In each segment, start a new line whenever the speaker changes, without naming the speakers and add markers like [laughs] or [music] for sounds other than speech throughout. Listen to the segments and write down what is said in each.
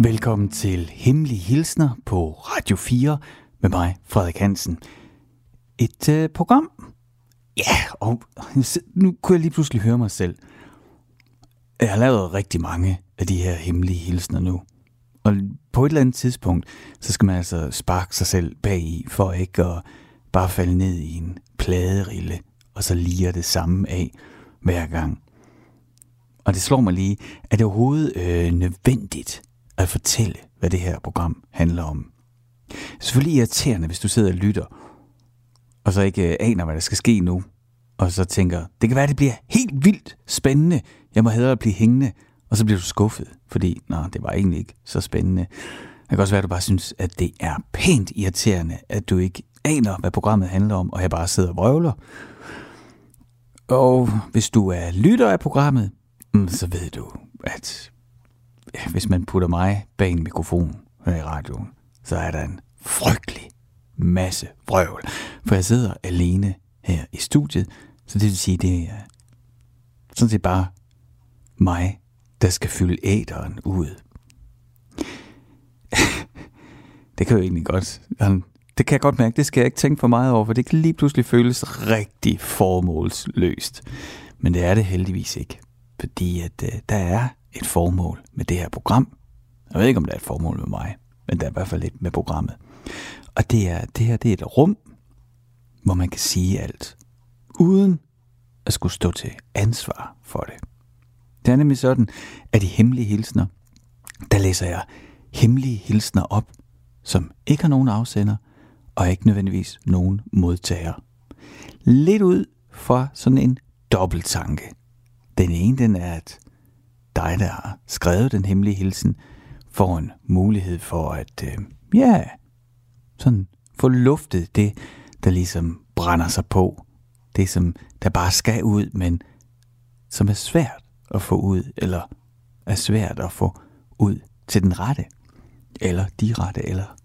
Velkommen til Hemmelige Hilsner på Radio 4 med mig, Frederik Hansen. Et øh, program. Ja, og nu kunne jeg lige pludselig høre mig selv. Jeg har lavet rigtig mange af de her hemmelige hilsner nu. Og på et eller andet tidspunkt, så skal man altså sparke sig selv bag i, for ikke at bare falde ned i en pladerille, og så liger det samme af hver gang. Og det slår mig lige, er det overhovedet øh, nødvendigt at fortælle, hvad det her program handler om? Selvfølgelig irriterende, hvis du sidder og lytter, og så ikke øh, aner, hvad der skal ske nu, og så tænker, det kan være, det bliver helt vildt spændende, jeg må hellere blive hængende, og så bliver du skuffet, fordi, nå, det var egentlig ikke så spændende. Det kan også være, at du bare synes, at det er pænt irriterende, at du ikke aner, hvad programmet handler om, og jeg bare sidder og vrøvler. Og hvis du er lytter af programmet, mm, så ved du, at hvis man putter mig bag en mikrofon her i radioen, så er der en frygtelig masse vrøvl. For jeg sidder alene her i studiet, så det vil sige, det er sådan set bare mig, der skal fylde æderen ud. [laughs] det kan jo egentlig godt. Det kan jeg godt mærke, det skal jeg ikke tænke for meget over, for det kan lige pludselig føles rigtig formålsløst. Men det er det heldigvis ikke, fordi at øh, der er et formål med det her program. Jeg ved ikke, om der er et formål med mig, men der er i hvert fald et med programmet. Og det, er, det her det er et rum, hvor man kan sige alt, uden at skulle stå til ansvar for det. Det er nemlig sådan, at i hemmelige hilsner, der læser jeg hemmelige hilsner op, som ikke har nogen afsender, og ikke nødvendigvis nogen modtager. Lidt ud fra sådan en dobbelttanke. Den ene, den er, at dig, der har skrevet den hemmelige hilsen, får en mulighed for at, øh, ja, sådan få luftet det, der ligesom brænder sig på. Det, som der bare skal ud, men som er svært at få ud, eller er svært at få ud til den rette, eller de rette, eller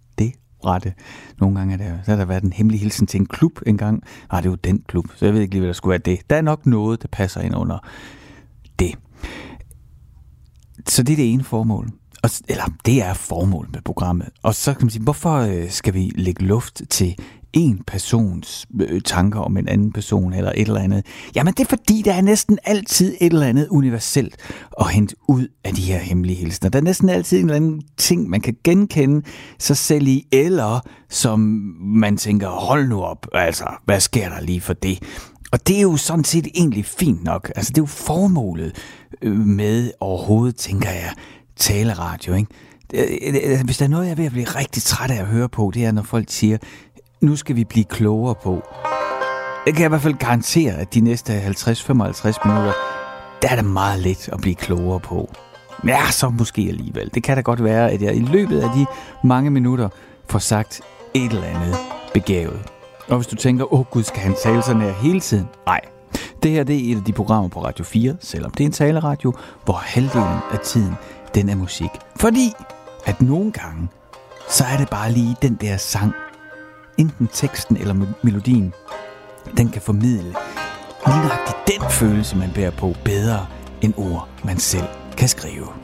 rette. Nogle gange er der, så har der været en hemmelig hilsen til en klub engang. Nej, det er jo den klub, så jeg ved ikke lige, hvad der skulle være det. Der er nok noget, der passer ind under det. Så det er det ene formål. Og, eller det er formålet med programmet. Og så kan man sige, hvorfor øh, skal vi lægge luft til en persons øh, tanker om en anden person eller et eller andet. Jamen det er fordi, der er næsten altid et eller andet universelt at hente ud af de her hemmelige hilsner. Der er næsten altid en eller anden ting, man kan genkende sig selv i, eller som man tænker, hold nu op, altså, hvad sker der lige for det? Og det er jo sådan set egentlig fint nok. Altså det er jo formålet øh, med overhovedet, tænker jeg, taleradio, ikke? Øh, øh, hvis der er noget, jeg er ved at blive rigtig træt af at høre på, det er, når folk siger, nu skal vi blive klogere på. Jeg kan i hvert fald garantere, at de næste 50-55 minutter, der er der meget lidt at blive klogere på. Ja, så måske alligevel. Det kan da godt være, at jeg i løbet af de mange minutter får sagt et eller andet begavet. Og hvis du tænker, åh oh, gud, skal han tale sådan her hele tiden? Nej. Det her det er et af de programmer på Radio 4, selvom det er en taleradio, hvor halvdelen af tiden, den er musik. Fordi at nogle gange, så er det bare lige den der sang, enten teksten eller melodien, den kan formidle lige nøjagtigt den følelse, man bærer på, bedre end ord, man selv kan skrive.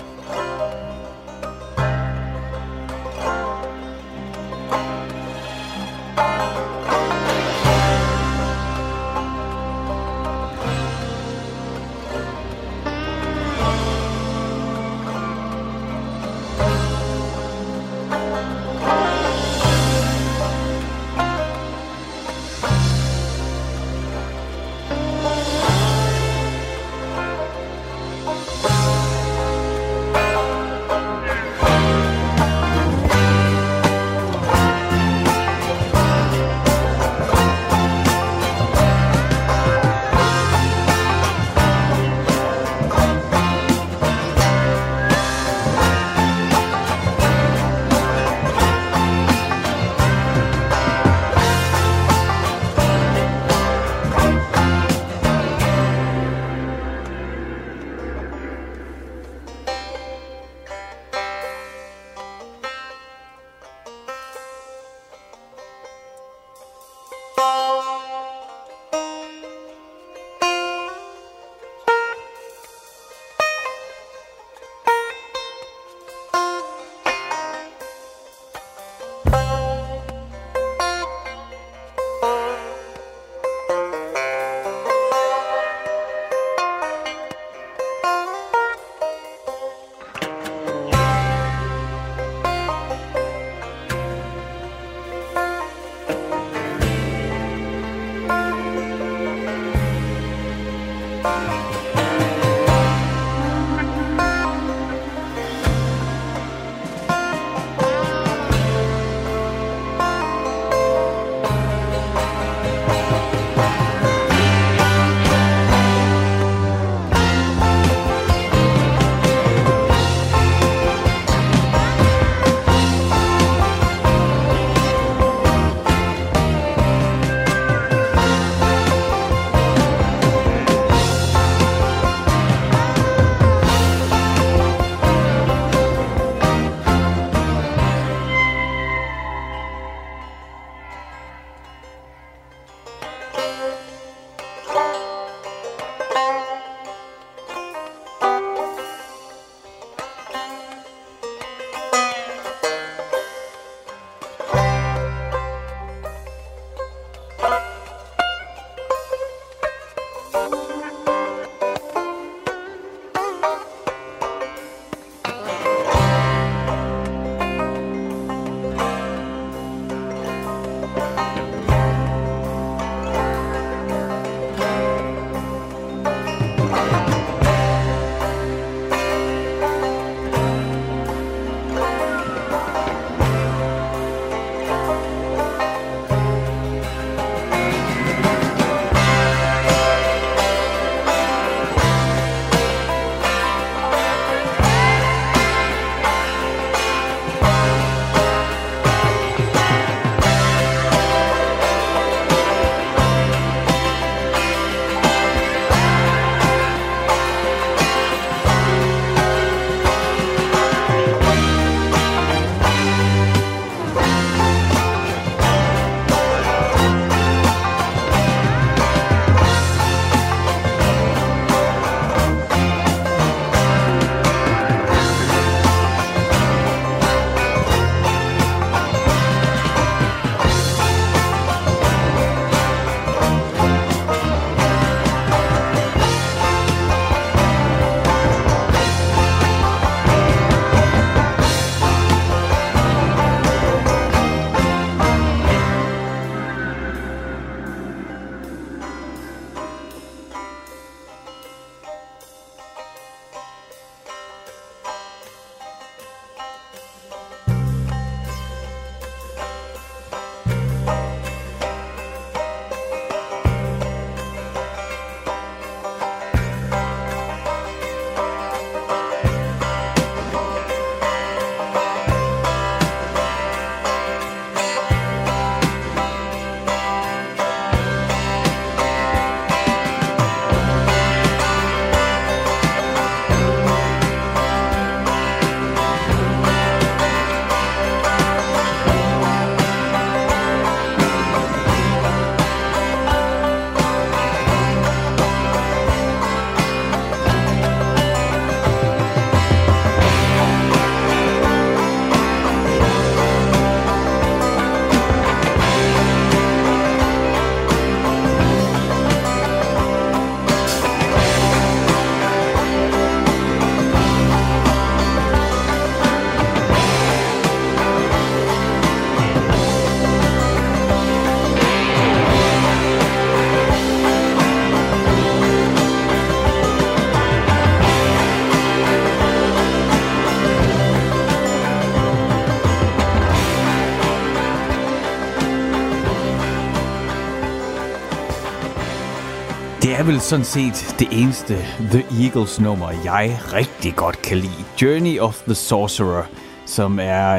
Vel sådan set det eneste The Eagles nummer, jeg rigtig godt kan lide. Journey of the Sorcerer, som er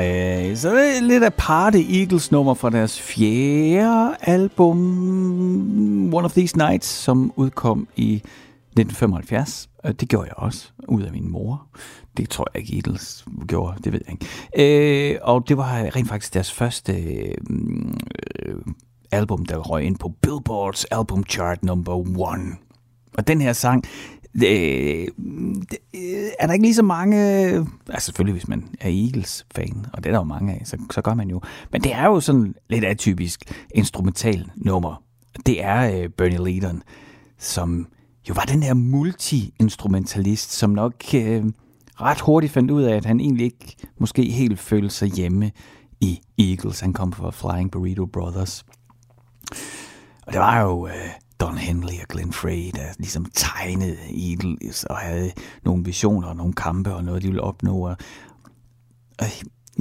øh, så lidt af parte Eagles nummer fra deres fjerde album, One of These Nights, som udkom i 1975. Det gjorde jeg også, ud af min mor. Det tror jeg ikke Eagles gjorde, det ved jeg ikke. Øh, og det var rent faktisk deres første øh, album, der røg ind på Billboards album chart number one. Og den her sang, det, det, øh, er der ikke lige så mange... Øh, altså selvfølgelig, hvis man er Eagles-fan, og det er der jo mange af, så, så gør man jo. Men det er jo sådan lidt atypisk instrumental nummer. Det er øh, Bernie Leadon, som jo var den her multi-instrumentalist, som nok øh, ret hurtigt fandt ud af, at han egentlig ikke måske helt følte sig hjemme i Eagles. Han kom fra Flying Burrito Brothers. Og det var jo øh, Don Henley og Glenn Frey, der ligesom tegnede Eagles og havde nogle visioner og nogle kampe og noget, de ville opnå. Og, og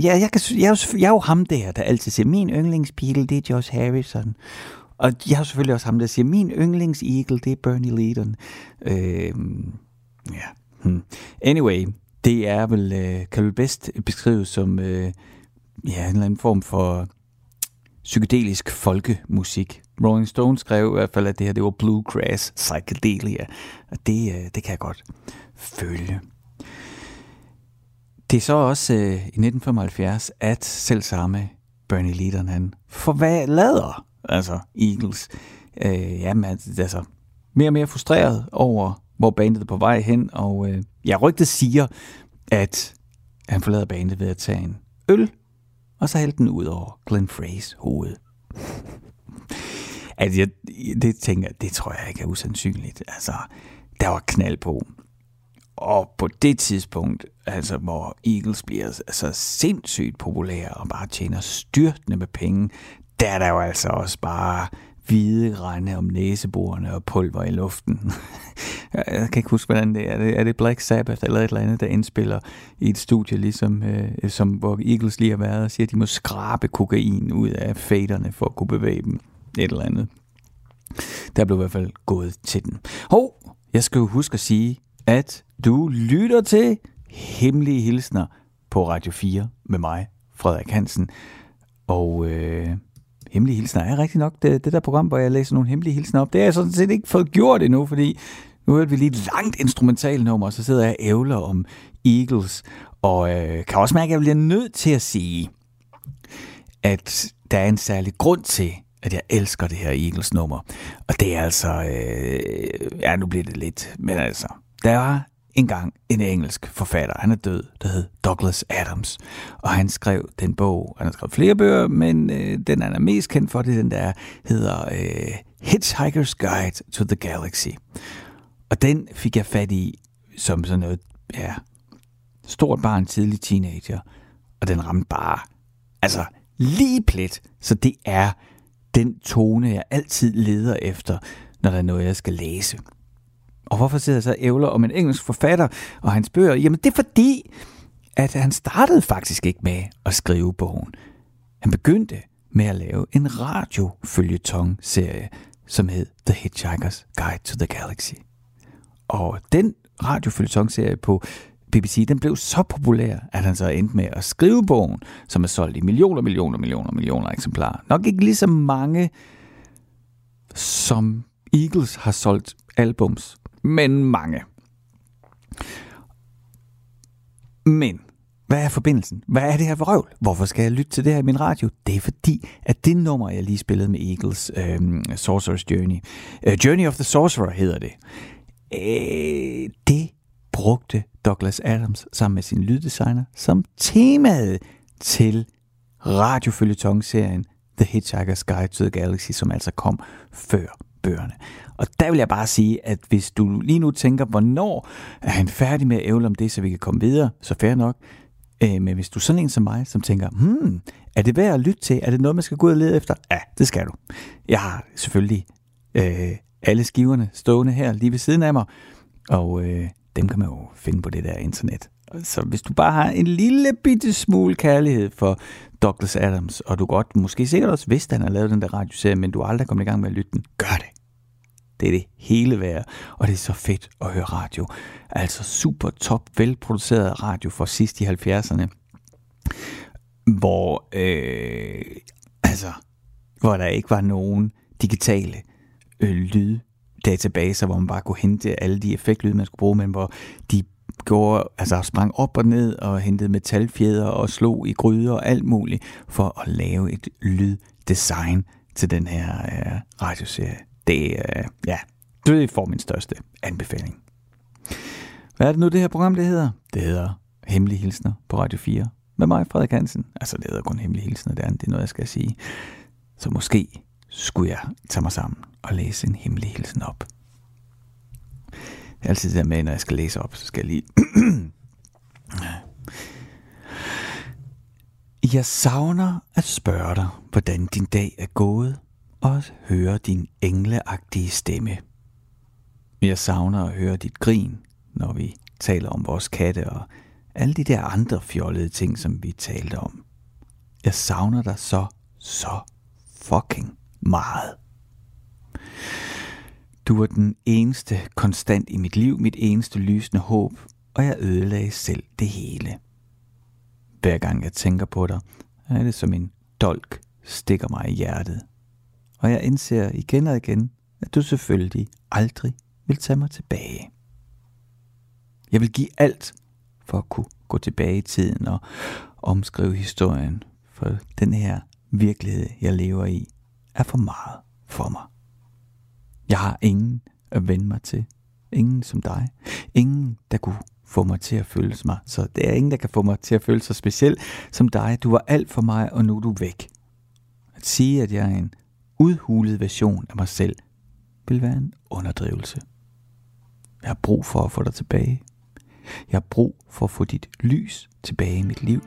ja, jeg, kan, jeg, er jo, jeg er jo ham der, der altid siger, min yndlingspigel, det er Josh Harrison. Og jeg har selvfølgelig også ham, der siger, min yndlings eagle, det er Bernie Leadon. Øh, ja. Hmm. Anyway, det er vel, øh, kan vel bedst beskrives som øh, ja, en eller anden form for psykedelisk folkemusik. Rolling Stone skrev i hvert fald, at det her det var bluegrass psychedelia, og det, øh, det kan jeg godt følge. Det er så også øh, i 1975, at selv samme Bernie Leadon, han forlader altså Eagles. Øh, jamen, altså, altså, mere og mere frustreret over, hvor bandet er på vej hen, og øh, ja, rygtet siger, at han forlader bandet ved at tage en øl og så hældte den ud over Glenn Freys hoved. [laughs] altså, jeg, det tænker det tror jeg ikke er usandsynligt. Altså, der var knald på. Og på det tidspunkt, altså hvor Eagles bliver altså sindssygt populære og bare tjener styrtende med penge, der er der jo altså også bare hvide rende om næseborene og pulver i luften. [laughs] jeg kan ikke huske, hvordan det er. Er det Black Sabbath eller et eller andet, der indspiller i et studie, ligesom, øh, som, hvor Eagles lige har været og siger, at de må skrabe kokain ud af faderne for at kunne bevæge dem. Et eller andet. Der blev i hvert fald gået til den. Hov, jeg skal jo huske at sige, at du lytter til Hemmelige Hilsner på Radio 4 med mig, Frederik Hansen. Og øh, hemmelige hilsner er rigtig nok det, det der program, hvor jeg læser nogle hemmelige hilsner op. Det er jeg sådan set ikke fået gjort endnu, fordi nu hørte vi lige et langt instrumentalnummer, og så sidder jeg og ævler om Eagles, og øh, kan også mærke, at jeg bliver nødt til at sige, at der er en særlig grund til, at jeg elsker det her Eagles-nummer. Og det er altså... Øh, ja, nu bliver det lidt... Men altså, der var engang en engelsk forfatter. Han er død, der hed Douglas Adams. Og han skrev den bog, han har skrevet flere bøger, men øh, den han er mest kendt for, det er den der hedder øh, Hitchhiker's Guide to the Galaxy. Og den fik jeg fat i som sådan noget, ja, stort barn, tidlig teenager. Og den ramte bare, altså lige plet. Så det er den tone, jeg altid leder efter, når der er noget, jeg skal læse. Og hvorfor sidder jeg så ævler om en engelsk forfatter og hans bøger? Jamen det er fordi, at han startede faktisk ikke med at skrive bogen. Han begyndte med at lave en radiofølgetong-serie, som hed The Hitchhiker's Guide to the Galaxy. Og den radiofølgetong-serie på BBC, den blev så populær, at han så endte med at skrive bogen, som er solgt i millioner, millioner, millioner, millioner eksemplarer. Nok ikke lige så mange, som Eagles har solgt albums men mange. Men, hvad er forbindelsen? Hvad er det her for røvl? Hvorfor skal jeg lytte til det her i min radio? Det er fordi, at det nummer, jeg lige spillede med Eagles, øh, Sorcerer's Journey, uh, Journey of the Sorcerer hedder det, øh, det brugte Douglas Adams sammen med sin lyddesigner som temaet til radiofølgetong-serien The Hitchhiker's Guide to the Galaxy, som altså kom før bøgerne. Og der vil jeg bare sige, at hvis du lige nu tænker, hvornår er han færdig med at ævle om det, så vi kan komme videre, så fair nok. Øh, men hvis du er sådan en som mig, som tænker, hmm, er det værd at lytte til? Er det noget, man skal gå ud og lede efter? Ja, det skal du. Jeg har selvfølgelig øh, alle skiverne stående her lige ved siden af mig, og øh, dem kan man jo finde på det der internet. Så hvis du bare har en lille bitte smule kærlighed for Douglas Adams, og du godt måske sikkert også vidste, at han har lavet den der radioserie, men du aldrig kommet i gang med at lytte den, gør det. Det er det hele værd, og det er så fedt at høre radio. Altså super top, velproduceret radio fra sidst i 70'erne, hvor, øh, altså, hvor der ikke var nogen digitale øh, lyddatabaser, hvor man bare kunne hente alle de effektlyde, man skulle bruge, men hvor de gjorde, altså sprang op og ned og hentede metalfjeder og slog i gryder og alt muligt for at lave et lyddesign til den her øh, radioserie. Det, øh, ja, det får min største anbefaling. Hvad er det nu, det her program, det hedder? Det hedder Hemmelige Hilsner på Radio 4. Med mig, Frederik Hansen. Altså, det hedder kun Hemmelige Hilsner, det er, det er noget, jeg skal sige. Så måske skulle jeg tage mig sammen og læse en hemmelig hilsen op. Det er altid det der med, når jeg skal læse op, så skal jeg lige... [clears throat] jeg savner at spørge dig, hvordan din dag er gået, og høre din engleagtige stemme. Jeg savner at høre dit grin, når vi taler om vores katte og alle de der andre fjollede ting, som vi talte om. Jeg savner dig så, så fucking meget. Du var den eneste konstant i mit liv, mit eneste lysende håb, og jeg ødelagde selv det hele. Hver gang jeg tænker på dig, er det som en dolk stikker mig i hjertet. Og jeg indser igen og igen, at du selvfølgelig aldrig vil tage mig tilbage. Jeg vil give alt for at kunne gå tilbage i tiden og omskrive historien, for den her virkelighed, jeg lever i, er for meget for mig. Jeg har ingen at vende mig til. Ingen som dig. Ingen, der kunne få mig til at føle mig. Så det er ingen, der kan få mig til at føle sig speciel som dig. Du var alt for mig, og nu er du væk. At sige, at jeg er en udhulet version af mig selv, vil være en underdrivelse. Jeg har brug for at få dig tilbage. Jeg har brug for at få dit lys tilbage i mit liv.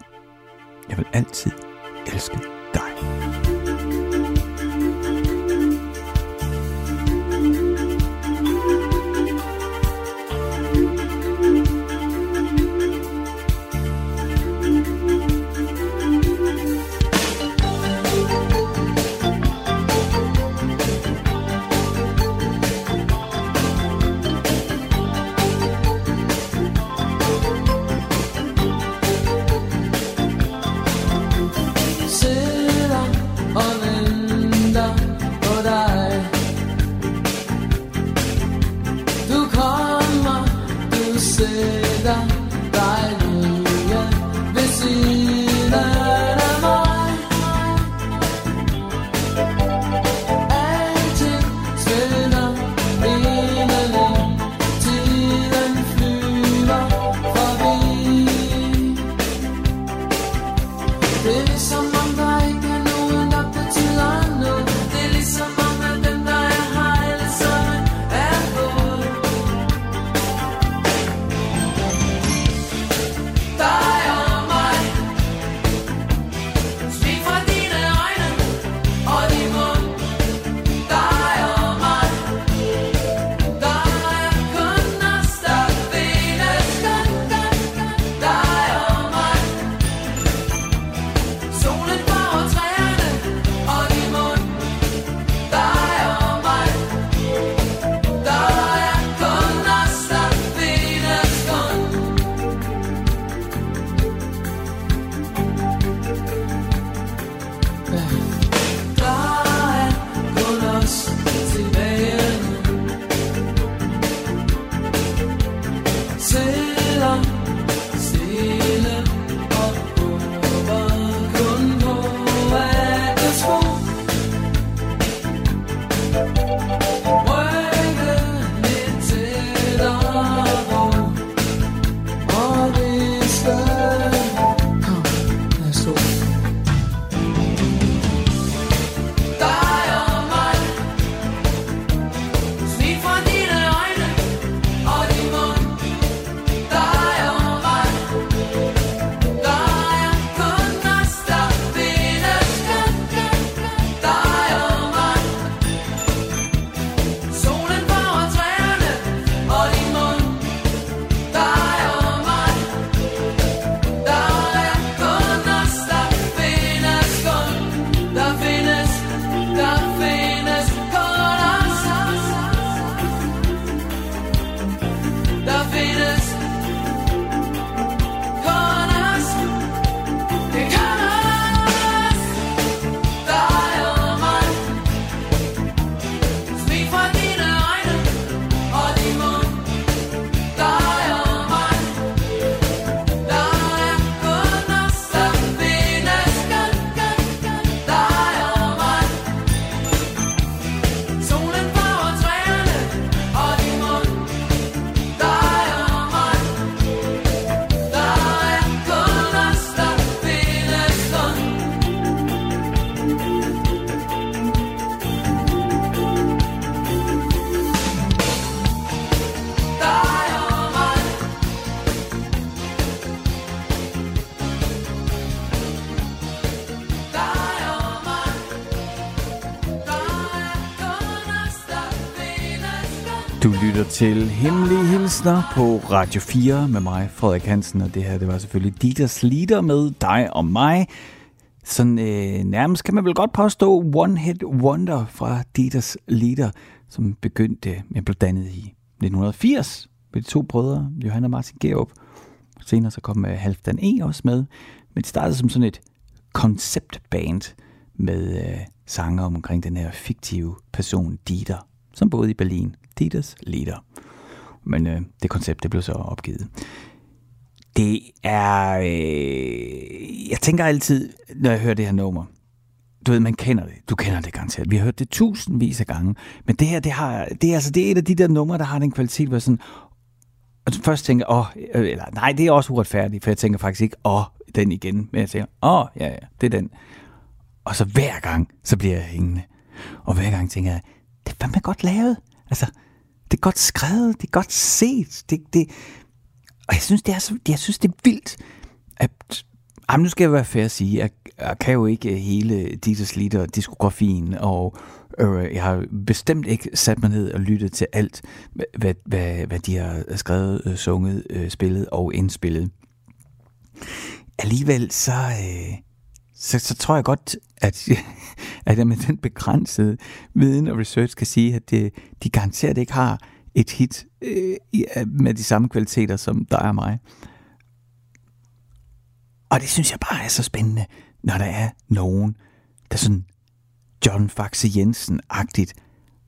Jeg vil altid elske dig. Til Hemmelige Hilsner på Radio 4 med mig, Frederik Hansen, og det her, det var selvfølgelig Dieters Leader med dig og mig. Sådan øh, nærmest kan man vel godt påstå One Hit Wonder fra Dieters Leader, som begyndte, med blev dannet i 1980 med de to brødre, Johan og Martin Gerup. Senere så kom øh, Halvdan E. også med, men det startede som sådan et konceptband med øh, sanger omkring den her fiktive person Dieter, som boede i Berlin Dieters Leder. Men øh, det koncept, det blev så opgivet. Det er... Øh, jeg tænker altid, når jeg hører det her nummer, du ved, man kender det. Du kender det garanteret. Vi har hørt det tusindvis af gange. Men det her, det, har, det, er, altså, det er et af de der numre, der har den kvalitet, hvor sådan... Og først tænker åh, øh, eller nej, det er også uretfærdigt, for jeg tænker faktisk ikke, åh, den igen. Men jeg tænker, åh, ja, ja, det er den. Og så hver gang, så bliver jeg hængende. Og hver gang tænker jeg, det er fandme godt lavet. Altså, det er godt skrevet, det er godt set. Det, det, og jeg synes, det er, så, jeg synes, det er vildt, at Jamen, nu skal jeg være fair at sige, jeg, jeg kan jo ikke hele Dieters Litter diskografien, og øh, jeg har bestemt ikke sat mig ned og lyttet til alt, hvad, hvad, hvad de har skrevet, øh, sunget, øh, spillet og indspillet. Alligevel så, øh, så, så tror jeg godt, at, [laughs] at jeg med den begrænsede viden og research kan sige, at det, de garanteret ikke har et hit øh, øh med de samme kvaliteter som dig og mig. Og det synes jeg bare er så spændende, når der er nogen, der sådan John Faxe Jensen-agtigt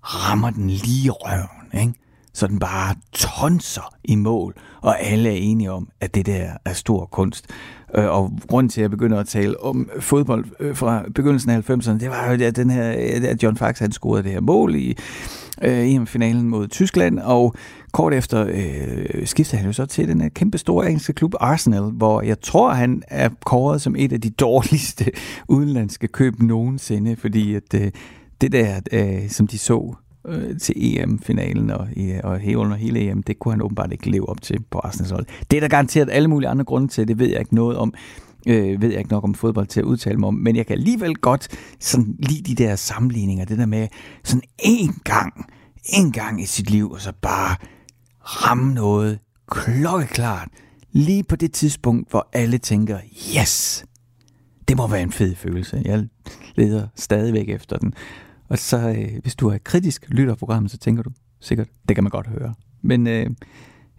rammer den lige røven, ikke? Så den bare tonser i mål, og alle er enige om, at det der er stor kunst. Øh, og grund til, at jeg begynder at tale om fodbold øh, fra begyndelsen af 90'erne, det var jo, at, den her, at John Fax han scorede det her mål i øh, EM-finalen mod Tyskland, og kort efter øh, skiftede han jo så til den her kæmpe store engelske klub Arsenal, hvor jeg tror, han er kåret som et af de [laughs] dårligste udenlandske køb nogensinde, fordi at øh, det der, øh, som de så øh, til EM-finalen og, og hele, under hele EM, det kunne han åbenbart ikke leve op til på Arsenals hold. Det er der garanteret alle mulige andre grunde til, det ved jeg ikke noget om. Øh, ved jeg ikke nok om fodbold til at udtale mig om, men jeg kan alligevel godt sådan lide de der sammenligninger, det der med sådan en gang, en gang i sit liv, og så bare ramme noget klokkeklart, lige på det tidspunkt, hvor alle tænker, yes, det må være en fed følelse. Jeg leder stadigvæk efter den. Og så, øh, hvis du er kritisk lytter programmet, så tænker du sikkert, det kan man godt høre. Men øh,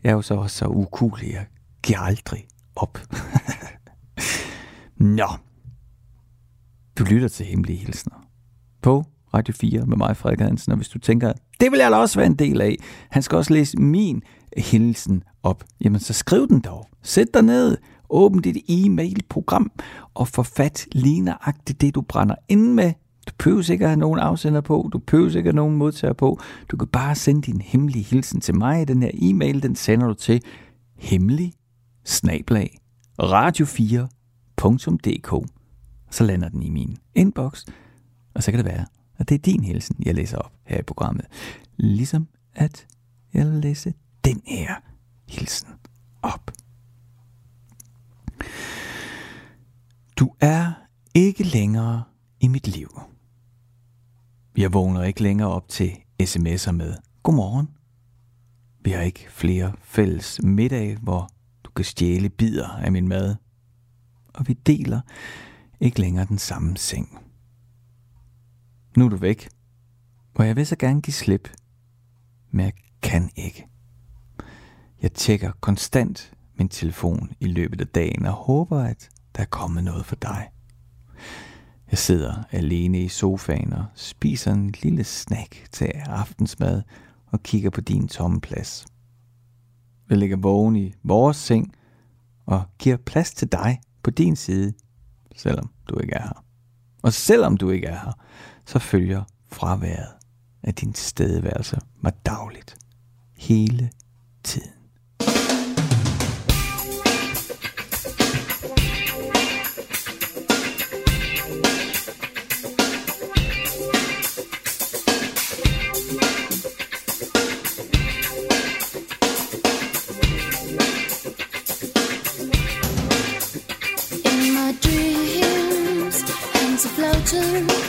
jeg er jo så også så ukulig, jeg giver aldrig op. [laughs] Nå. Du lytter til Hemmelige Hilsner på Radio 4 med mig, Frederik Hansen, og hvis du tænker, det vil jeg da også være en del af, han skal også læse min hilsen op, jamen så skriv den dog. Sæt dig ned, åbn dit e-mail-program og forfat lige nøjagtigt det, du brænder ind med du behøver ikke at have nogen afsender på, du behøver ikke at have nogen modtager på. Du kan bare sende din hemmelige hilsen til mig. Den her e-mail, den sender du til hemmelig snablag radio4.dk. Så lander den i min inbox, og så kan det være, at det er din hilsen, jeg læser op her i programmet. Ligesom at jeg læser den her hilsen op. Du er ikke længere i mit liv. Jeg vågner ikke længere op til sms'er med Godmorgen. Vi har ikke flere fælles middag, hvor du kan stjæle bidder af min mad. Og vi deler ikke længere den samme seng. Nu er du væk, og jeg vil så gerne give slip, men jeg kan ikke. Jeg tjekker konstant min telefon i løbet af dagen og håber, at der er kommet noget for dig. Jeg sidder alene i sofaen og spiser en lille snack til aftensmad og kigger på din tomme plads. Jeg ligger vågen i vores seng og giver plads til dig på din side, selvom du ikke er her. Og selvom du ikke er her, så følger fraværet af din stedværelse mig dagligt. Hele tiden.
And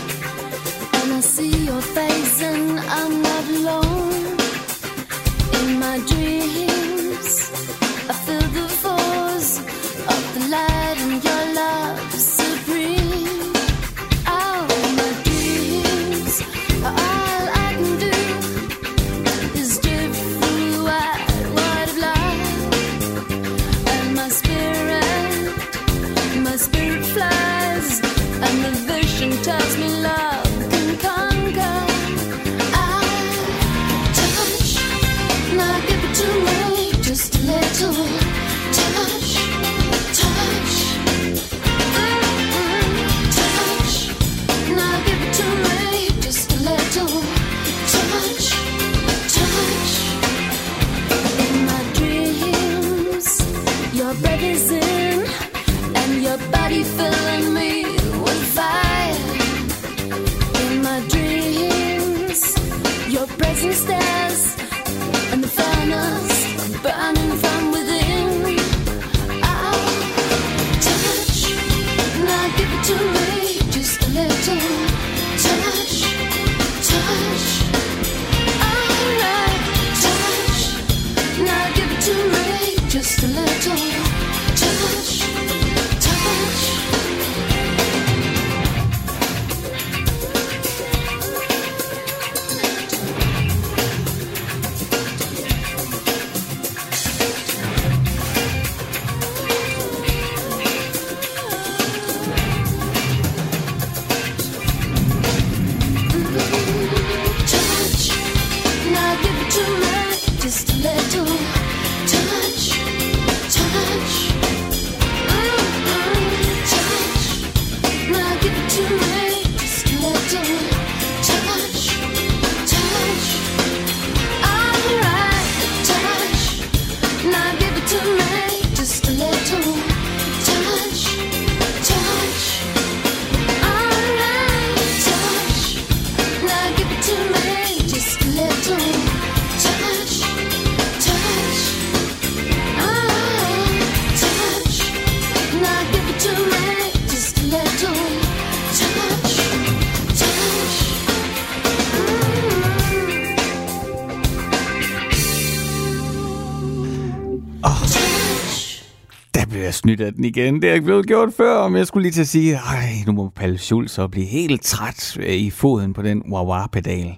snydt af den igen. Det er ikke blevet gjort før, men jeg skulle lige til at sige, ej, nu må Palle Schulz så blive helt træt øh, i foden på den wah-wah-pedal.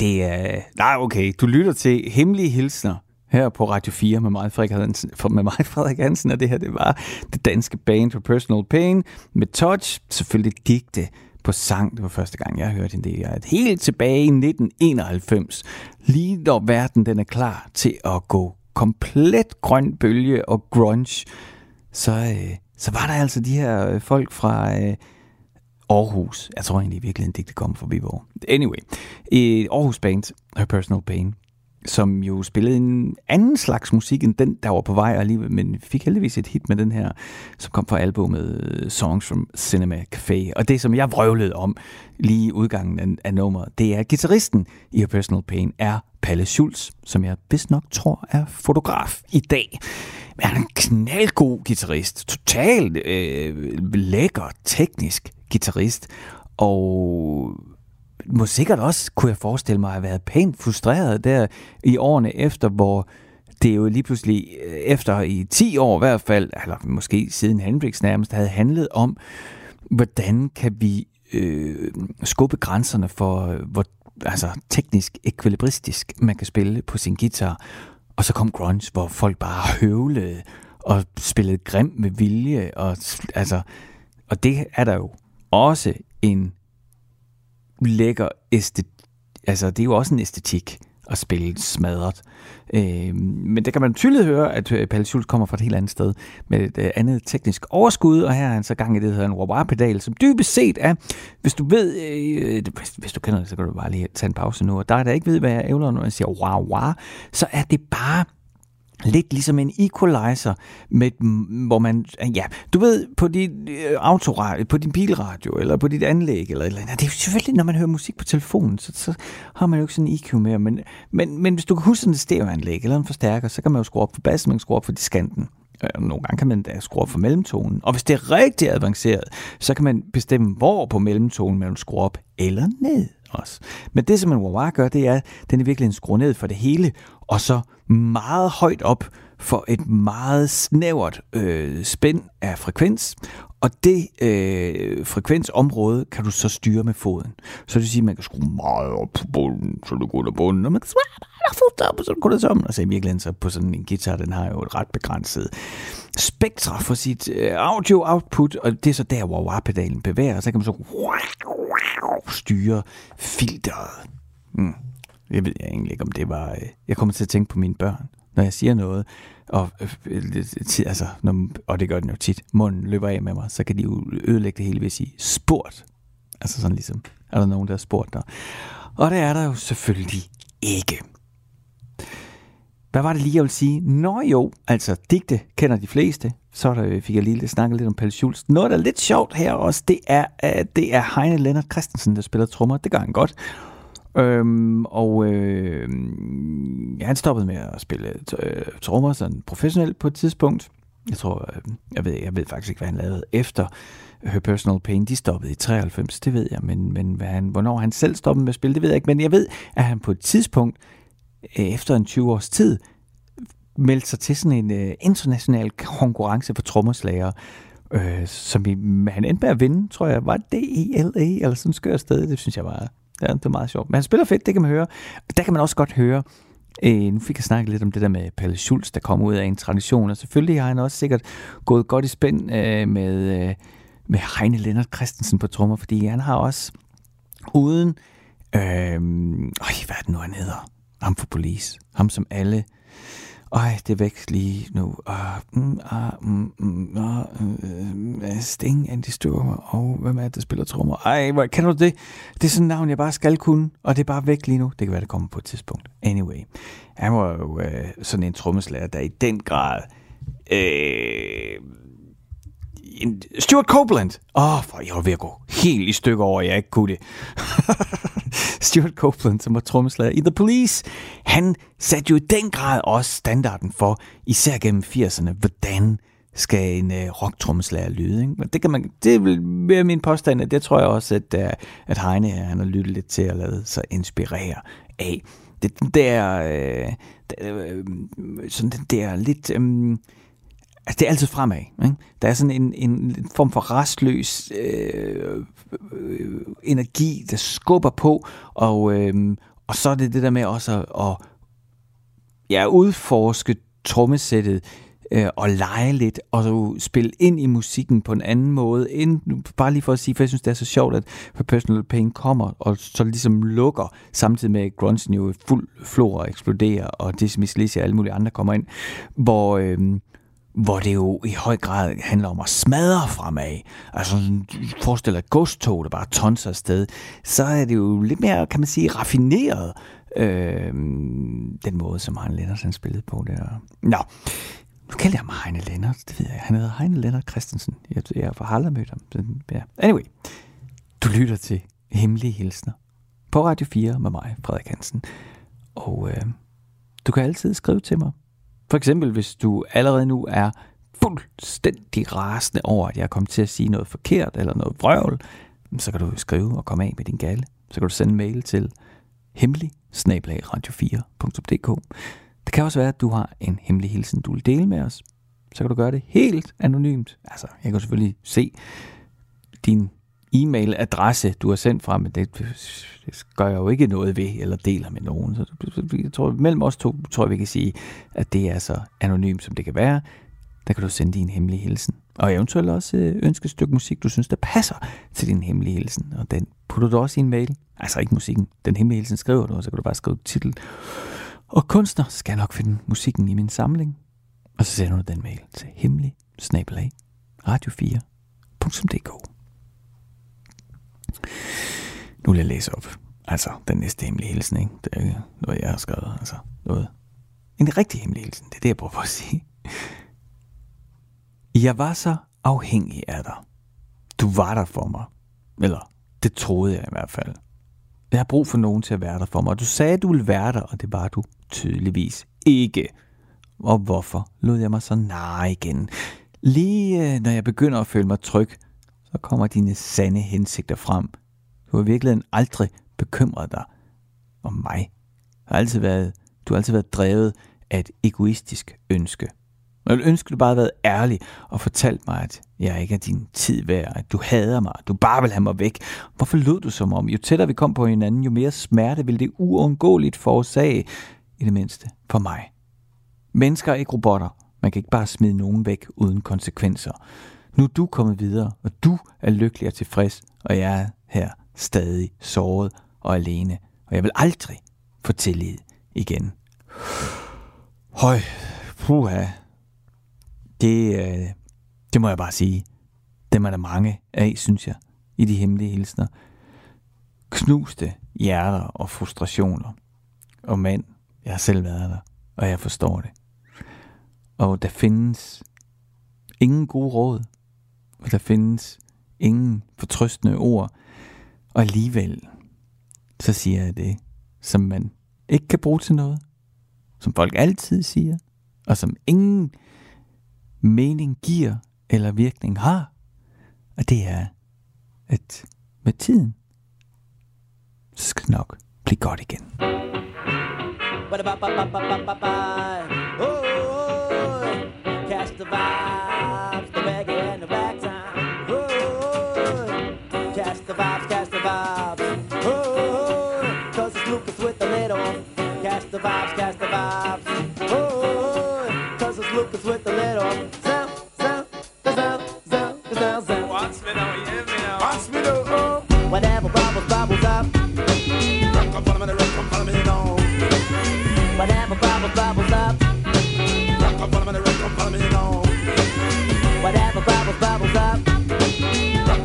Det er... Nej, okay, du lytter til Hemmelige Hilsner her på Radio 4 med mig, Frederik Hansen, med mig, Frederik Hansen, og det her, det var det danske band for Personal Pain med Touch, selvfølgelig digte på sang. Det var første gang, jeg hørte hende. Det er helt tilbage i 1991, lige når verden den er klar til at gå komplet grøn bølge og grunge så, øh, så var der altså de her øh, folk fra øh, Aarhus. Jeg tror egentlig virkelig, at det kom fra Viborg. Anyway, i Aarhus Band, Her Personal Pain, som jo spillede en anden slags musik end den, der var på vej alligevel, men fik heldigvis et hit med den her, som kom fra albumet øh, Songs from Cinema Café. Og det, som jeg vrøvlede om lige udgangen af, af nummeret, det er gitarristen i A Personal Pain, er Palle Schulz, som jeg vist nok tror er fotograf i dag. Men han er en knaldgod guitarist. Totalt øh, lækker, teknisk guitarist. Og må sikkert også, kunne jeg forestille mig, have været pænt frustreret der i årene efter, hvor det jo lige pludselig øh, efter i 10 år i hvert fald, eller måske siden Hendrix nærmest, havde handlet om, hvordan kan vi øh, skubbe grænserne for, øh, hvor altså, teknisk ekvilibristisk man kan spille på sin guitar. Og så kom grunge, hvor folk bare høvlede og spillede grim med vilje. Og, altså, og det er der jo også en lækker æstetik. Altså, det er jo også en æstetik at spille smadret. Øh, men det kan man tydeligt høre, at øh, Palle Schultz kommer fra et helt andet sted med et øh, andet teknisk overskud, og her er han så gang i det, der hedder en wah-pedal, som dybest set er, hvis du ved, øh, hvis, hvis du kender det, så kan du bare lige tage en pause nu, og der er der ikke ved, hvad jeg ævler, når jeg siger wah-wah, så er det bare lidt ligesom en equalizer, med, hvor man, ja, du ved, på din øh, autoradio, på din bilradio, eller på dit anlæg, eller eller andet. Det er jo selvfølgelig, når man hører musik på telefonen, så, så har man jo ikke sådan en EQ mere, men, men, men hvis du kan huske sådan et stereoanlæg, eller en forstærker, så kan man jo skrue op for bassen, man kan skrue op for diskanten. Nogle gange kan man da skrue op for mellemtonen. Og hvis det er rigtig avanceret, så kan man bestemme, hvor på mellemtonen man vil skrue op eller ned også. Men det, som en wah gør, det er, at den er virkelig en ned for det hele, og så meget højt op for et meget snævert øh, spænd af frekvens, og det øh, frekvensområde kan du så styre med foden. Så det vil sige, at man kan skrue meget op på bunden, så du går under bunden, og man kan skrue meget fuldt op, så du går der sammen. så i virkeligheden, så på sådan en guitar, den har jo et ret begrænset spektra for sit øh, audio-output, og det er så der, hvor wah-pedalen bevæger, og så kan man så styre filteret. Mm. Jeg ved egentlig ikke, om det var... Øh, jeg kommer til at tænke på mine børn, når jeg siger noget, og, øh, øh, altså, når, og det gør den jo tit, munden løber af med mig, så kan de jo ødelægge det hele ved at sige spurgt. Altså sådan ligesom, er der nogen, der har spurgt dig? Og det er der jo selvfølgelig ikke. Hvad var det lige, jeg ville sige? Nå jo, altså digte kender de fleste så der, øh, fik jeg lige snakket lidt om Pelle Schulz. Noget, der er lidt sjovt her også, det er, det er Heine Lennart Christensen, der spiller trommer. Det gør han godt. Øhm, og øh, ja, han stoppede med at spille øh, trommer sådan professionelt på et tidspunkt. Jeg tror, øh, jeg ved, jeg ved faktisk ikke, hvad han lavede efter Her Personal Pain. De stoppede i 93, det ved jeg, men, men hvad han, hvornår han selv stoppede med at spille, det ved jeg ikke. Men jeg ved, at han på et tidspunkt, øh, efter en 20 års tid, meldt sig til sådan en øh, international konkurrence for trommerslager, øh, som vi, han endte med at vinde, tror jeg. Var det i LA, eller sådan et skørt sted? Det synes jeg var, ja, det var meget sjovt. Men han spiller fedt, det kan man høre. Der kan man også godt høre, Øh, nu fik jeg snakket lidt om det der med Palle Schulz, der kom ud af en tradition, og selvfølgelig har han også sikkert gået godt i spænd øh, med, øh, med Heine Lennart Christensen på trommer, fordi han har også uden, øh, øj, hvad er det nu, han hedder? Ham for police. Ham som alle ej, det væk lige nu. Ah, mm, ah, mm, mm, uh, Sting, Andy Sturmer, og hvem er det, der spiller trommer? Ej, hvor, kan du det? Det er sådan et navn, jeg bare skal kunne, og det er bare væk lige nu. Det kan være, det kommer på et tidspunkt. Anyway, han var jo øh, sådan en trommeslager, der i den grad... Øh, en Stuart Copeland. Åh, oh, for jeg var ved at gå helt i stykker over, at jeg ikke kunne det. [laughs] Stuart Copeland, som var trommeslager i The Police, han satte jo i den grad også standarden for, især gennem 80'erne, hvordan skal en uh, rocktrommeslager lyde. Ikke? det, kan man, det vil være min påstand, at det tror jeg også, at, uh, at Heine øh, han har lyttet lidt til at lade sig inspirere af. Det der, uh, der sådan den der lidt... Um, Altså, det er altid fremad. Ikke? Der er sådan en, en form for restløs øh, øh, energi, der skubber på, og, øh, og så er det det der med også at, at ja, udforske trommesættet øh, og lege lidt, og så spille ind i musikken på en anden måde, end, bare lige for at sige, for jeg synes, det er så sjovt, at Personal Pain kommer, og så ligesom lukker, samtidig med at grunge jo fuld flor eksploderer, og Dismiss Lizzie og alle mulige andre kommer ind, hvor... Øh, hvor det jo i høj grad handler om at smadre fremad. Altså, forestil dig et godstog, der bare tonser afsted. Så er det jo lidt mere, kan man sige, raffineret, øh, den måde, som Heine Lennart han spillede på der. Nå, nu kalder jeg mig Heine Lennart, det ved jeg. Han hedder Heine Lennart Christensen. Jeg, jeg har aldrig mødt ham. Ja. Anyway, du lytter til Hemmelige Hilsner på Radio 4 med mig, Frederik Hansen. Og øh, du kan altid skrive til mig for eksempel, hvis du allerede nu er fuldstændig rasende over, at jeg er kommet til at sige noget forkert eller noget vrøvl, så kan du skrive og komme af med din gale. Så kan du sende en mail til hemmelig radio4.dk. Det kan også være, at du har en hemmelig hilsen, du vil dele med os. Så kan du gøre det helt anonymt. Altså, jeg kan selvfølgelig se din e-mailadresse, du har sendt fra, men det, det gør jeg jo ikke noget ved, eller deler med nogen. Så jeg tror, mellem os to tror jeg, vi kan sige, at det er så anonymt, som det kan være. Der kan du sende din hemmelige hilsen. Og eventuelt også øh, ønske et stykke musik, du synes, der passer til din hemmelige hilsen. Og den putter du også i en mail. Altså ikke musikken. Den hemmelige hilsen skriver du, og så kan du bare skrive titel. Og kunstner skal nok finde musikken i min samling. Og så sender du den mail til hemmelig radio4.dk. Nu vil jeg læse op. Altså, den næste hemmelige hilsen, ikke? Det er noget, jeg har skrevet. Altså, noget. En rigtig hemmelig hilsen, det er det, jeg prøver på at sige. Jeg var så afhængig af dig. Du var der for mig. Eller, det troede jeg i hvert fald. Jeg har brug for nogen til at være der for mig. Du sagde, at du ville være der, og det var du tydeligvis ikke. Og hvorfor lod jeg mig så nej igen? Lige øh, når jeg begynder at føle mig tryg, så kommer dine sande hensigter frem. Du har virkelig aldrig bekymret dig om mig. Du har altid været, du har altid været drevet af et egoistisk ønske. Jeg ville ønske, du bare havde været ærlig og fortalt mig, at jeg ikke er din tid værd, at du hader mig, at du bare vil have mig væk. Hvorfor lød du som om, jo tættere vi kom på hinanden, jo mere smerte ville det uundgåeligt forårsage, i det mindste for mig. Mennesker er ikke robotter. Man kan ikke bare smide nogen væk uden konsekvenser. Nu er du kommet videre, og du er lykkelig og tilfreds, og jeg er her stadig såret og alene. Og jeg vil aldrig få tillid igen. Høj, puha. Det, øh, det må jeg bare sige. Dem er der mange af, synes jeg, i de hemmelige hilsner. Knuste hjerter og frustrationer. Og mand, jeg har selv været der, og jeg forstår det. Og der findes
ingen gode råd, og der findes ingen fortrøstende ord, og alligevel, så siger jeg det, som man ikke kan bruge til noget, som folk altid siger, og som ingen mening giver eller virkning har. Og det er, at med tiden, så skal det nok blive godt igen. Catch the vibes, the vibe.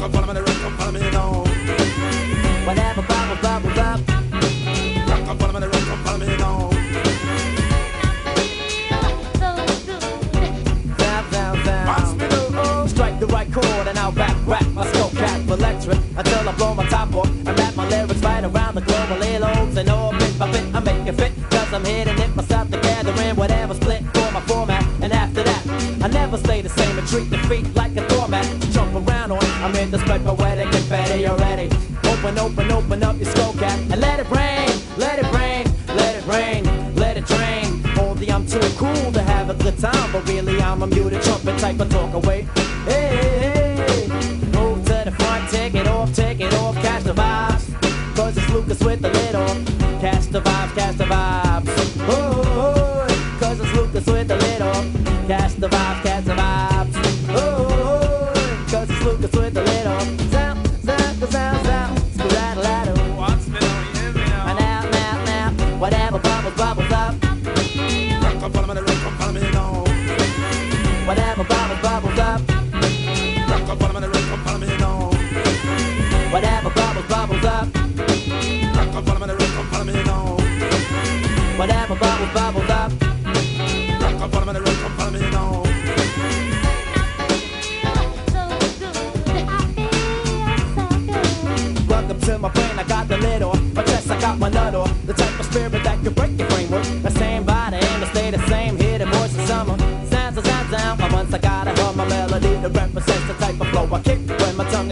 Up, follow me, rock up, follow me now. Whatever bubbles, bubbles up. Rock up, follow me, rock up, follow me now. Strike the right chord and I'll back rap my skull cap electric until I blow my top off. I rap my lyrics right around the globe, a little lobes and all bit by bit. I make it fit cause I'm hitting it the same and treat defeat like a doormat. Jump around on, I'm in the spread poetic confetti already. Open, open, open up your skull cap and let it rain, let it rain, let it rain, let it drain. Only I'm too cool to have a good time, but really I'm a muted trumpet type of talk away. Hey, hey, hey. Move to the front, take it off, take it off, catch the vibes. Cause it's Lucas with the lid on. Catch the vibes, catch the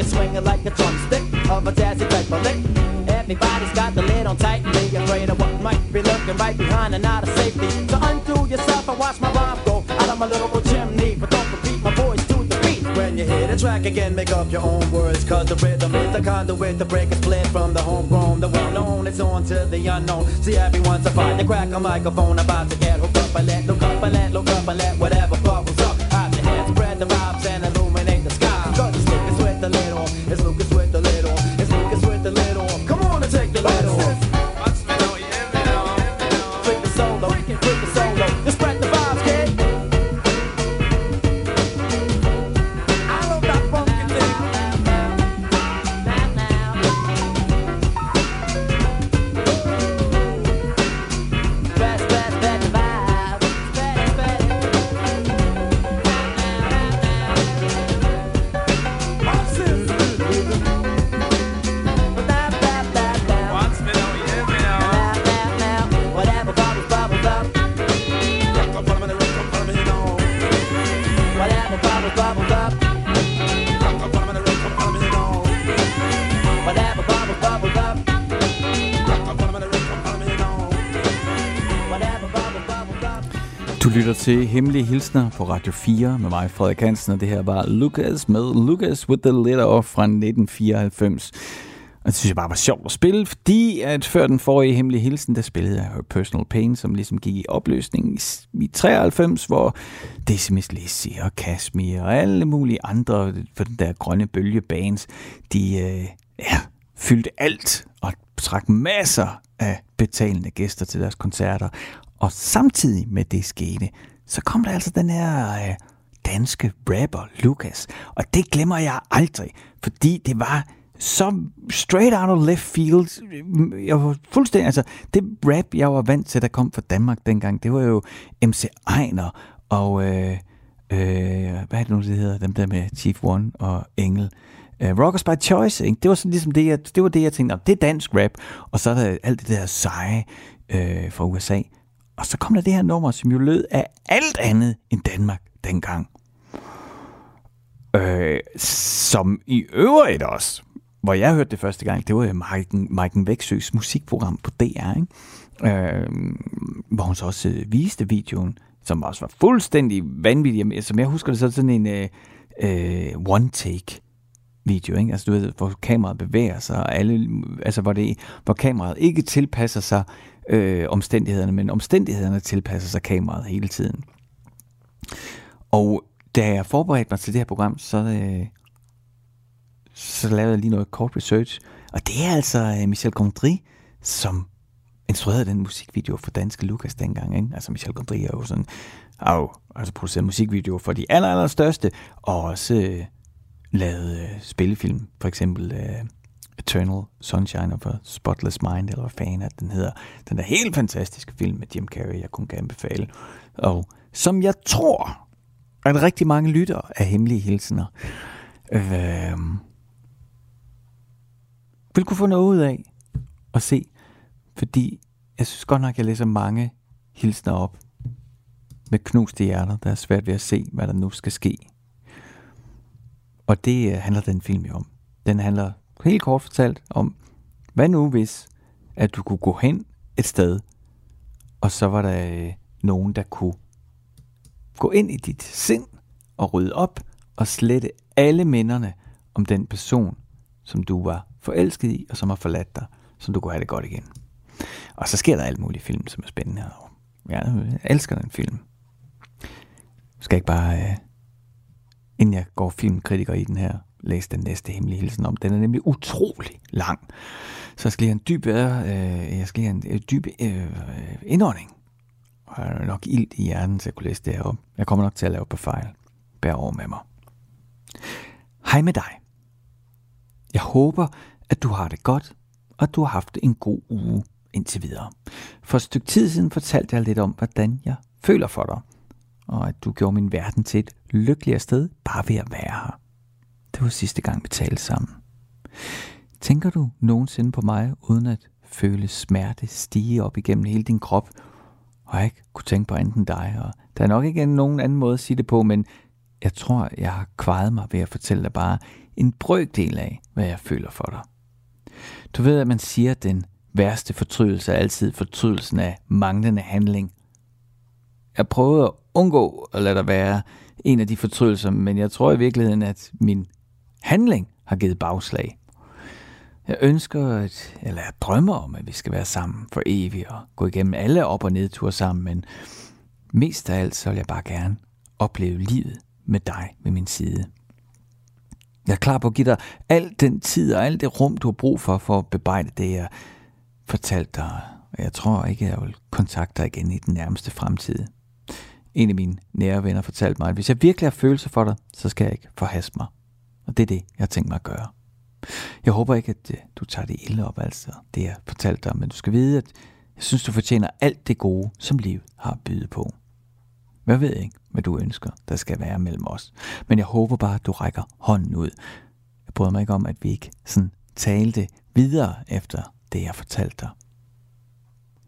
is swinging like a drumstick of a jazzy of lick. Everybody's got the lid on tight and be afraid of what might be lurking right behind and out of safety. So undo yourself and watch my rhyme go out of my little chimney. But don't repeat my voice to the beat.
When you hear the track again, make up your own words. Cause the rhythm is the conduit to break a split from the homegrown. The well known, is on to the unknown. See, everyone's a fight to crack a microphone. About to get hooked up and let look up and let look up and let whatever bubbles
lytter til Hemmelige Hilsner på Radio 4 med mig, Frederik Hansen, og det her var Lucas med Lucas with the Letter Off fra 1994. Og det synes jeg bare var sjovt at spille, fordi at før den forrige Hemmelige Hilsen, der spillede jeg Personal Pain, som ligesom gik i opløsning i, 93, hvor Decimus Lissi og Kashmir og alle mulige andre for den der grønne bølgebands, de øh, ja, fyldte alt og trak masser af betalende gæster til deres koncerter. Og samtidig med det skete, så kom der altså den her øh, danske rapper Lukas. Og det glemmer jeg aldrig, fordi det var så straight out of left field. Jeg var fuldstændig, altså det rap, jeg var vant til, der kom fra Danmark dengang, det var jo MC Ejner og, øh, Øh, hvad er det nu, det hedder? Dem der med Chief One og Engel. Uh, Rockers by Choice, ikke? Det var sådan ligesom det, jeg, det var det, jeg tænkte, det er dansk rap, og så er der alt det der seje øh, fra USA. Og så kom der det her nummer, som jo lød af alt andet end Danmark dengang. Øh, som i øvrigt også, hvor jeg hørte det første gang, det var Maiken, Maiken Væksøs musikprogram på DR, ikke? Øh, hvor hun så også øh, viste videoen, som også var fuldstændig vanvittig. Som jeg husker det, så sådan en øh, øh, one-take video, ikke? Altså du ved, hvor kameraet bevæger sig, og alle, altså hvor, det, hvor kameraet ikke tilpasser sig øh, omstændighederne, men omstændighederne tilpasser sig kameraet hele tiden. Og da jeg forberedte mig til det her program, så, øh, så lavede jeg lige noget kort research, og det er altså øh, Michel Gondry, som instruerede den musikvideo for Danske Lukas dengang. Ikke? Altså Michel Gondry er jo sådan, au, altså produceret musikvideoer for de aller, aller største, og også øh, lavet øh, spillefilm, for eksempel øh, Eternal Sunshine of a Spotless Mind, eller hvad fanden at den hedder. Den der helt fantastiske film med Jim Carrey, jeg kunne anbefale. Og som jeg tror, at rigtig mange lytter af Hemmelige Hilsener øh, vil kunne få noget ud af at se, fordi jeg synes godt nok, at jeg læser mange hilsner op med knuste hjerter, der er svært ved at se, hvad der nu skal ske. Og det øh, handler den film jo om. Den handler helt kort fortalt om, hvad nu hvis, at du kunne gå hen et sted, og så var der øh, nogen, der kunne gå ind i dit sind og rydde op og slette alle minderne om den person, som du var forelsket i, og som har forladt dig, så du kunne have det godt igen. Og så sker der alt muligt film, som er spændende. Og jeg elsker den film. Skal jeg ikke bare, øh, inden jeg går filmkritiker i den her, læs den næste hemmelige hilsen om. Den er nemlig utrolig lang. Så jeg skal lige have en dyb, øh, øh jeg skal lige have en øh, dyb øh, øh, indånding. Og jeg har nok ild i hjernen til at kunne læse det her op. Jeg kommer nok til at lave på fejl. Bær over med mig. Hej med dig. Jeg håber, at du har det godt, og at du har haft en god uge indtil videre. For et stykke tid siden fortalte jeg lidt om, hvordan jeg føler for dig, og at du gjorde min verden til et lykkeligere sted bare ved at være her. Det var sidste gang, vi talte sammen. Tænker du nogensinde på mig, uden at føle smerte stige op igennem hele din krop, og jeg ikke kunne tænke på enten dig, og der er nok ikke nogen anden måde at sige det på, men jeg tror, jeg har kvejet mig ved at fortælle dig bare en brøkdel af, hvad jeg føler for dig. Du ved, at man siger, at den værste fortrydelse er altid fortrydelsen af manglende handling. Jeg prøvede at undgå at lade dig være en af de fortrydelser, men jeg tror i virkeligheden, at min handling har givet bagslag. Jeg ønsker, at, eller jeg drømmer om, at vi skal være sammen for evigt og gå igennem alle op- og nedture sammen, men mest af alt så vil jeg bare gerne opleve livet med dig ved min side. Jeg er klar på at give dig al den tid og alt det rum, du har brug for, for at bebrejde det, jeg fortalte dig. Og jeg tror ikke, jeg vil kontakte dig igen i den nærmeste fremtid. En af mine nære venner fortalte mig, at hvis jeg virkelig har følelser for dig, så skal jeg ikke forhaste mig. Og det er det, jeg har tænkt mig at gøre. Jeg håber ikke, at øh, du tager det ilde op, altså det jeg fortalte dig, men du skal vide, at jeg synes, du fortjener alt det gode, som livet har at byde på. Jeg ved ikke, hvad du ønsker, der skal være mellem os. Men jeg håber bare, at du rækker hånden ud. Jeg bryder mig ikke om, at vi ikke sådan talte videre efter det, jeg fortalte dig.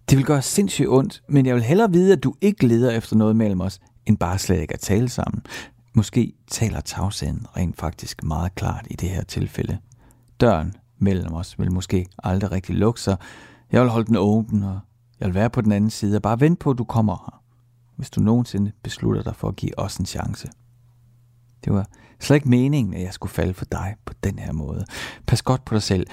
Det vil gøre sindssygt ondt, men jeg vil hellere vide, at du ikke leder efter noget mellem os, end bare slet ikke at tale sammen. Måske taler tavsheden rent faktisk meget klart i det her tilfælde. Døren mellem os vil måske aldrig rigtig lukke sig. Jeg vil holde den åben, og jeg vil være på den anden side og bare vente på, at du kommer her hvis du nogensinde beslutter dig for at give os en chance. Det var slet ikke meningen, at jeg skulle falde for dig på den her måde. Pas godt på dig selv.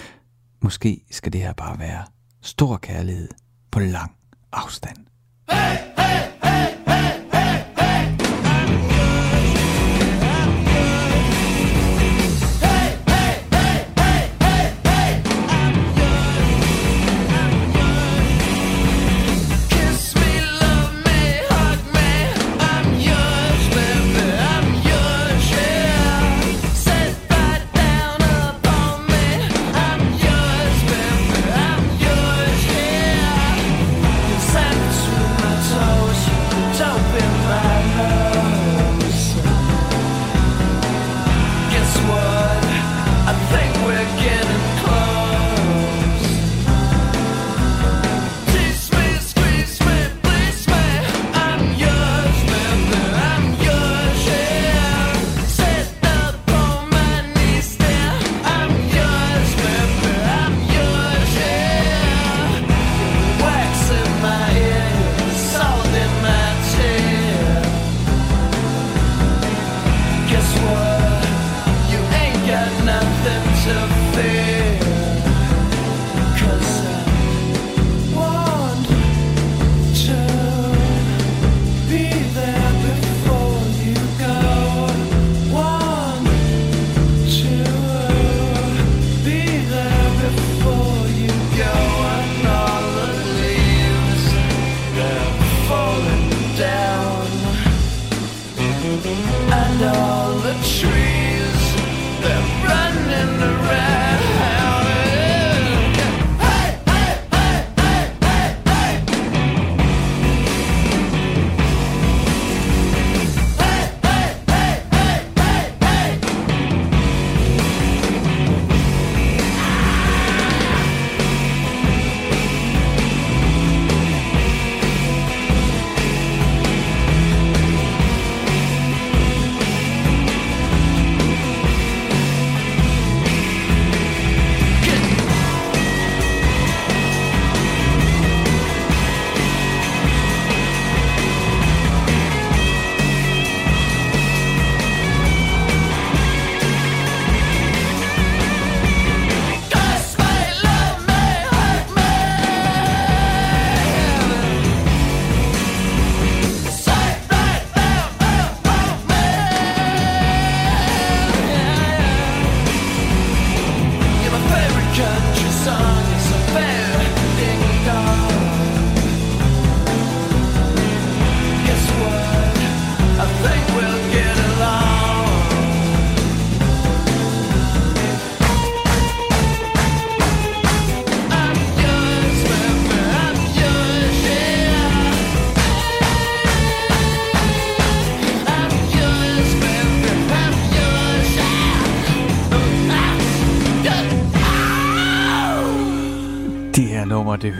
Måske skal det her bare være stor kærlighed på lang afstand.
hey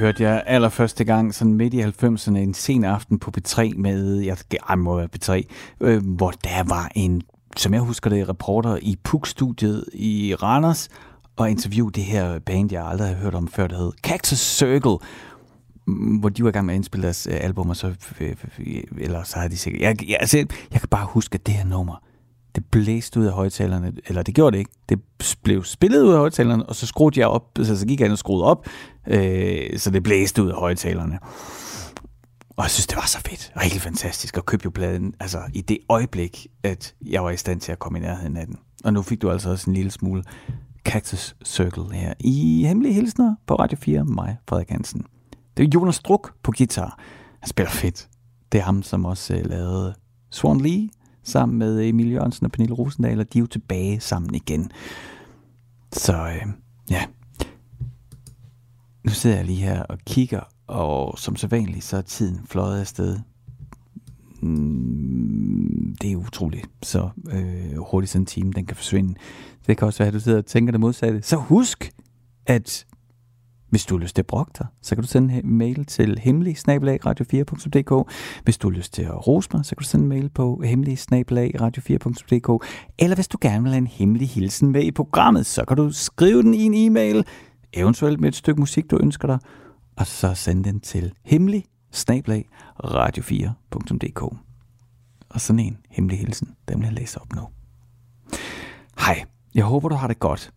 hørte jeg allerførste gang, sådan midt i 90'erne, en sen aften på B3 med, jeg jeg må være B3, øh, hvor der var en, som jeg husker det, reporter i PUK-studiet i Randers, og interview det her band, jeg aldrig havde hørt om før, der hed Cactus Circle, hvor de var i gang med at indspille deres øh, album, og så, øh, eller så havde de sikkert, jeg, jeg, altså, jeg kan bare huske, at det her nummer, det blæste ud af højtalerne, eller det gjorde det ikke, det blev spillet ud af højtalerne, og så skruede jeg op, så, så gik jeg ind og skruede op, øh, så det blæste ud af højtalerne. Og jeg synes, det var så fedt. Helt fantastisk at købe jo pladen, altså i det øjeblik, at jeg var i stand til at komme i nærheden af den. Og nu fik du altså også en lille smule Cactus Circle her i Hemmelige Hilsner på Radio 4, mig, Frederik Hansen. Det er Jonas Druk på guitar. Han spiller fedt. Det er ham, som også øh, lavede Swan Lee sammen med Emil Jørgensen og Pernille Rosendal, og de er jo tilbage sammen igen. Så øh, ja, nu sidder jeg lige her og kigger, og som så vanligt, så er tiden fløjet afsted. Mm, det er utroligt, så øh, hurtigt sådan en time, den kan forsvinde. Det kan også være, at du sidder og tænker det modsatte. Så husk, at hvis du har lyst til at brokke dig, så kan du sende en mail til hemmelig radio4.dk. Hvis du har lyst til at rose mig, så kan du sende en mail på hemmelig radio4.dk. Eller hvis du gerne vil have en hemmelig hilsen med i programmet, så kan du skrive den i en e-mail, eventuelt med et stykke musik, du ønsker dig, og så sende den til hemmelig radio4.dk. Og sådan en hemmelig hilsen, den vil jeg læse op nu. Hej, jeg håber, du har det godt.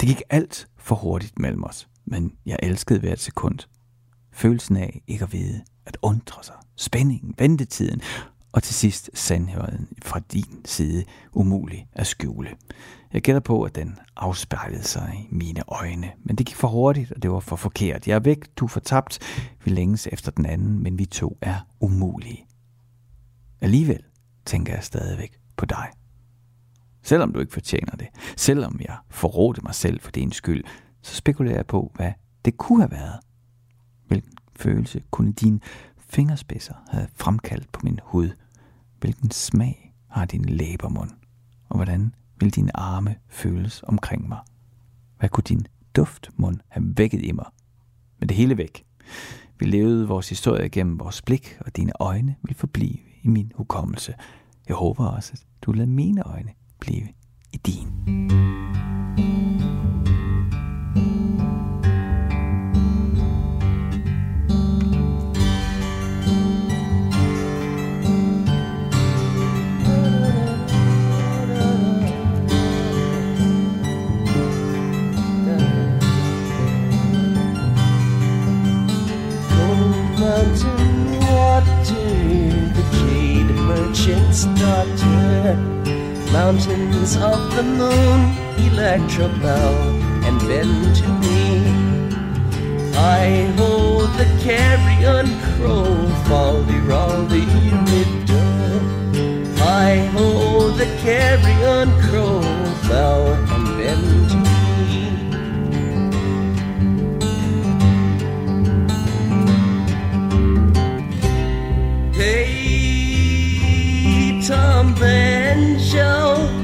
Det gik alt for hurtigt mellem os, men jeg elskede hvert sekund. Følelsen af ikke at vide, at undre sig, spændingen, ventetiden, og til sidst sandheden fra din side umulig at skjule. Jeg gætter på, at den afspejlede sig i mine øjne, men det gik for hurtigt, og det var for forkert. Jeg er væk, du er fortabt, vi længes efter den anden, men vi to er umulige. Alligevel tænker jeg stadigvæk på dig. Selvom du ikke fortjener det, selvom jeg forrådte mig selv for din skyld, så spekulerer jeg på, hvad det kunne have været. Hvilken følelse kunne dine fingerspidser have fremkaldt på min hud? Hvilken smag har din læbermund? Og hvordan vil dine arme føles omkring mig? Hvad kunne din duftmund have vækket i mig? Men det hele væk. Vi levede vores historie gennem vores blik, og dine øjne vil forblive i min hukommelse. Jeg håber også, at du lader mine øjne blive i din.
Doctor, Mountains of the moon, electrobell, and bend to me. I hold the carrion crow, folly roll I hold the carrion crow, fell and bend to me. and show.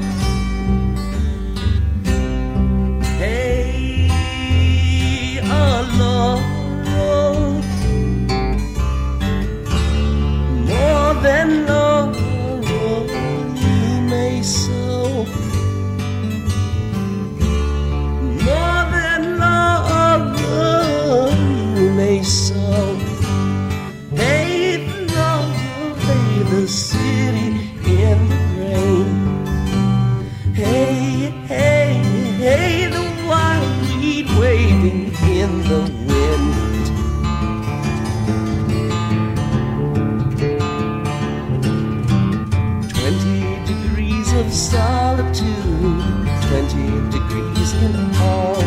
Solitude, twenty degrees in all.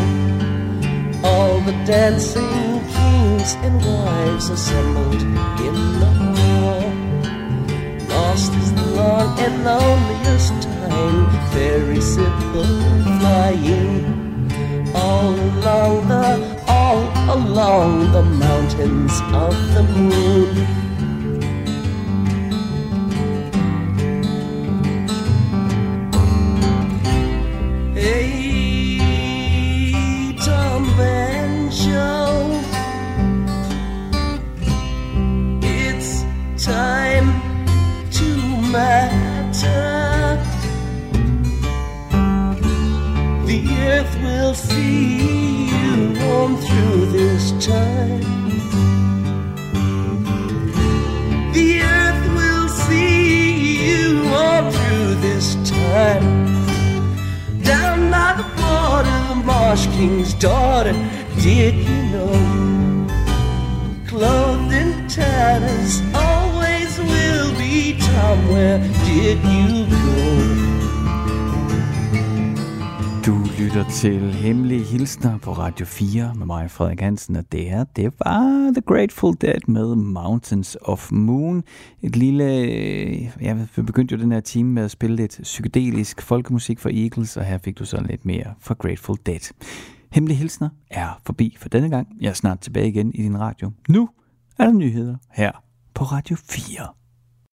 All the dancing kings and wives assembled in the hall. Lost is the long and loneliest time, very simple flying. All along the, all along the mountains of the moon.
Radio 4 med mig, Frederik Hansen, og det her, det var The Grateful Dead med Mountains of Moon. Et lille, øh, ja, vi begyndte jo den her time med at spille lidt psykedelisk folkemusik for Eagles, og her fik du så lidt mere fra Grateful Dead. Hemmelige Hilsner er forbi for denne gang. Jeg er snart tilbage igen i din radio. Nu er der nyheder her på Radio 4.